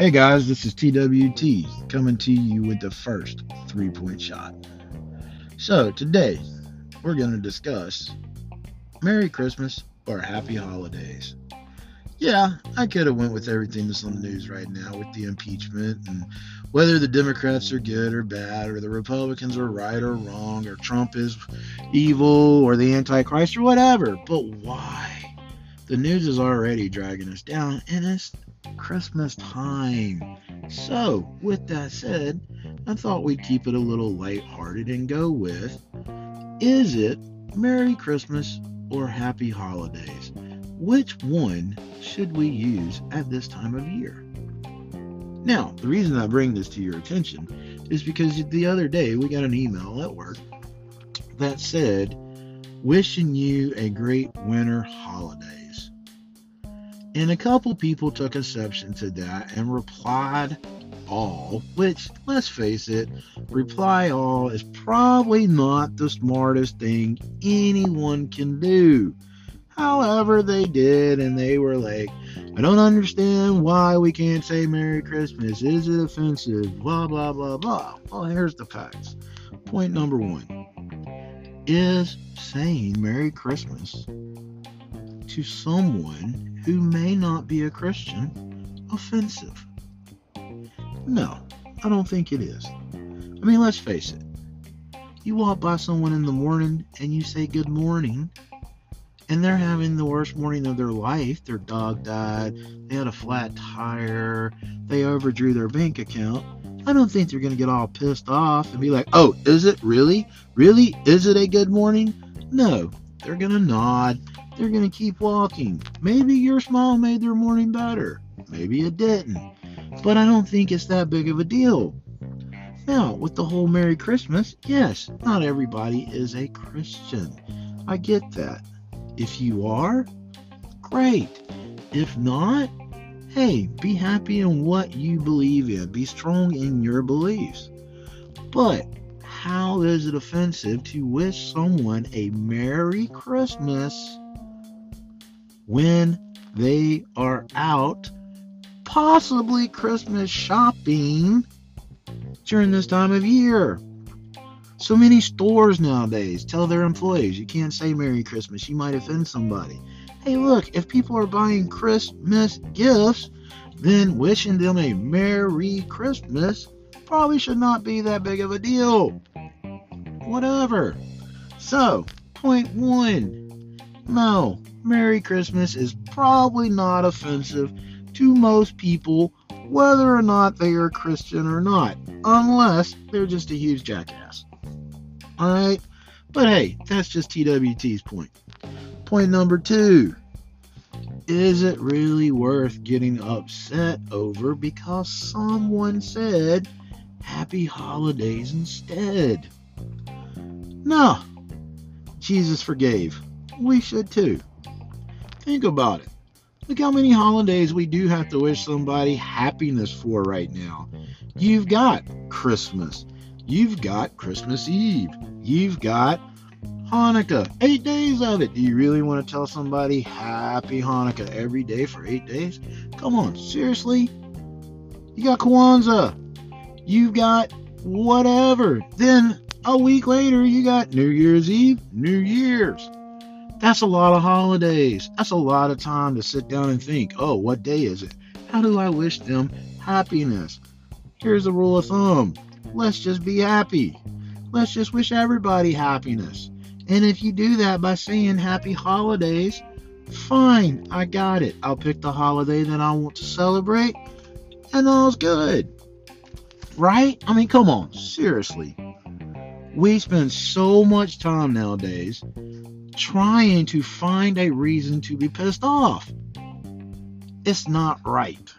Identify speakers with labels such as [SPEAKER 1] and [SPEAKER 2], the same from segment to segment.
[SPEAKER 1] Hey guys, this is TWT coming to you with the first three point shot. So, today we're going to discuss Merry Christmas or Happy Holidays. Yeah, I could have went with everything that's on the news right now with the impeachment and whether the Democrats are good or bad or the Republicans are right or wrong or Trump is evil or the Antichrist or whatever. But why? The news is already dragging us down and it's Christmas time. So, with that said, I thought we'd keep it a little lighthearted and go with Is it Merry Christmas or Happy Holidays? Which one should we use at this time of year? Now, the reason I bring this to your attention is because the other day we got an email at work that said, Wishing you a great winter holidays. And a couple people took exception to that and replied all, which, let's face it, reply all is probably not the smartest thing anyone can do. However, they did, and they were like, I don't understand why we can't say Merry Christmas. Is it offensive? Blah, blah, blah, blah. Well, here's the facts. Point number one Is saying Merry Christmas to someone who may not be a Christian offensive? No, I don't think it is. I mean, let's face it. You walk by someone in the morning and you say good morning, and they're having the worst morning of their life. Their dog died, they had a flat tire, they overdrew their bank account. I don't think they're going to get all pissed off and be like, oh, is it really? Really? Is it a good morning? No, they're going to nod they're going to keep walking. Maybe your smile made their morning better. Maybe it didn't. But I don't think it's that big of a deal. Now, with the whole Merry Christmas, yes, not everybody is a Christian. I get that. If you are, great. If not, hey, be happy in what you believe in. Be strong in your beliefs. But how is it offensive to wish someone a Merry Christmas when they are out, possibly Christmas shopping during this time of year. So many stores nowadays tell their employees you can't say Merry Christmas, you might offend somebody. Hey, look, if people are buying Christmas gifts, then wishing them a Merry Christmas probably should not be that big of a deal. Whatever. So, point one no, Merry Christmas is probably not offensive to most people, whether or not they are Christian or not, unless they're just a huge jackass. Alright? But hey, that's just TWT's point. Point number two Is it really worth getting upset over because someone said happy holidays instead? No. Jesus forgave. We should too. Think about it. Look how many holidays we do have to wish somebody happiness for right now. You've got Christmas. You've got Christmas Eve. You've got Hanukkah. Eight days of it. Do you really want to tell somebody happy Hanukkah every day for eight days? Come on, seriously? You got Kwanzaa. You've got whatever. Then a week later, you got New Year's Eve, New Year's. That's a lot of holidays. That's a lot of time to sit down and think, oh, what day is it? How do I wish them happiness? Here's a rule of thumb let's just be happy. Let's just wish everybody happiness. And if you do that by saying happy holidays, fine, I got it. I'll pick the holiday that I want to celebrate, and all's good. Right? I mean, come on, seriously. We spend so much time nowadays trying to find a reason to be pissed off. It's not right.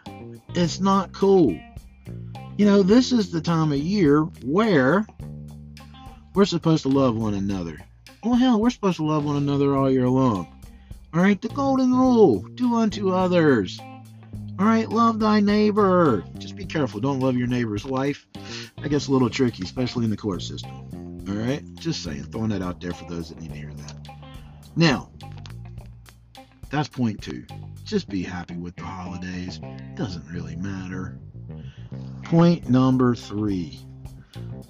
[SPEAKER 1] It's not cool. You know, this is the time of year where we're supposed to love one another. Well, hell, we're supposed to love one another all year long. All right, the golden rule do unto others. All right, love thy neighbor. Just be careful. Don't love your neighbor's wife. That gets a little tricky, especially in the court system. All right, just saying, throwing that out there for those that need to hear that. Now, That's point two. Just be happy with the holidays. Doesn't really matter. Point number three.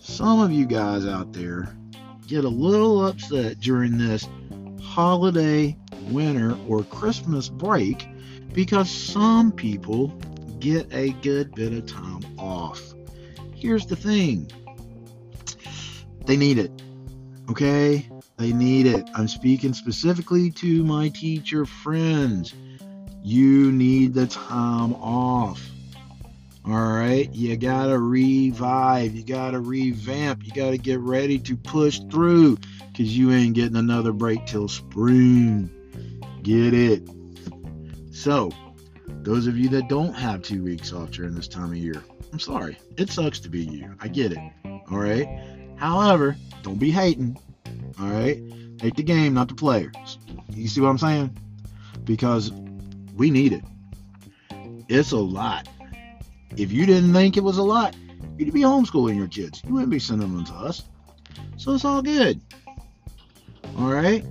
[SPEAKER 1] Some of you guys out there get a little upset during this holiday, winter, or Christmas break because some people get a good bit of time off. Here's the thing they need it. Okay? They need it. I'm speaking specifically to my teacher friends. You need the time off. All right? You got to revive. You got to revamp. You got to get ready to push through because you ain't getting another break till spring. Get it? So, those of you that don't have two weeks off during this time of year, I'm sorry. It sucks to be you. I get it. All right? However, don't be hating. All right? Hate the game, not the players. You see what I'm saying? Because we need it. It's a lot. If you didn't think it was a lot, you'd be homeschooling your kids. You wouldn't be sending them to us. So it's all good. All right?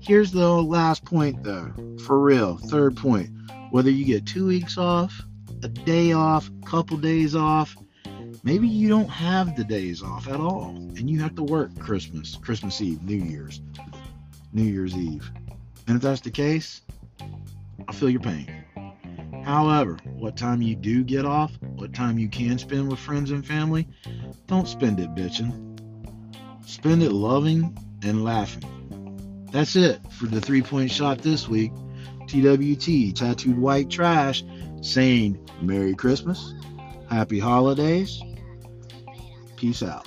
[SPEAKER 1] Here's the last point, though. For real. Third point. Whether you get two weeks off, a day off, a couple days off, Maybe you don't have the days off at all and you have to work Christmas, Christmas Eve, New Year's, New Year's Eve. And if that's the case, I feel your pain. However, what time you do get off, what time you can spend with friends and family, don't spend it bitching. Spend it loving and laughing. That's it for the three point shot this week. TWT, Tattooed White Trash, saying Merry Christmas, Happy Holidays, Peace out.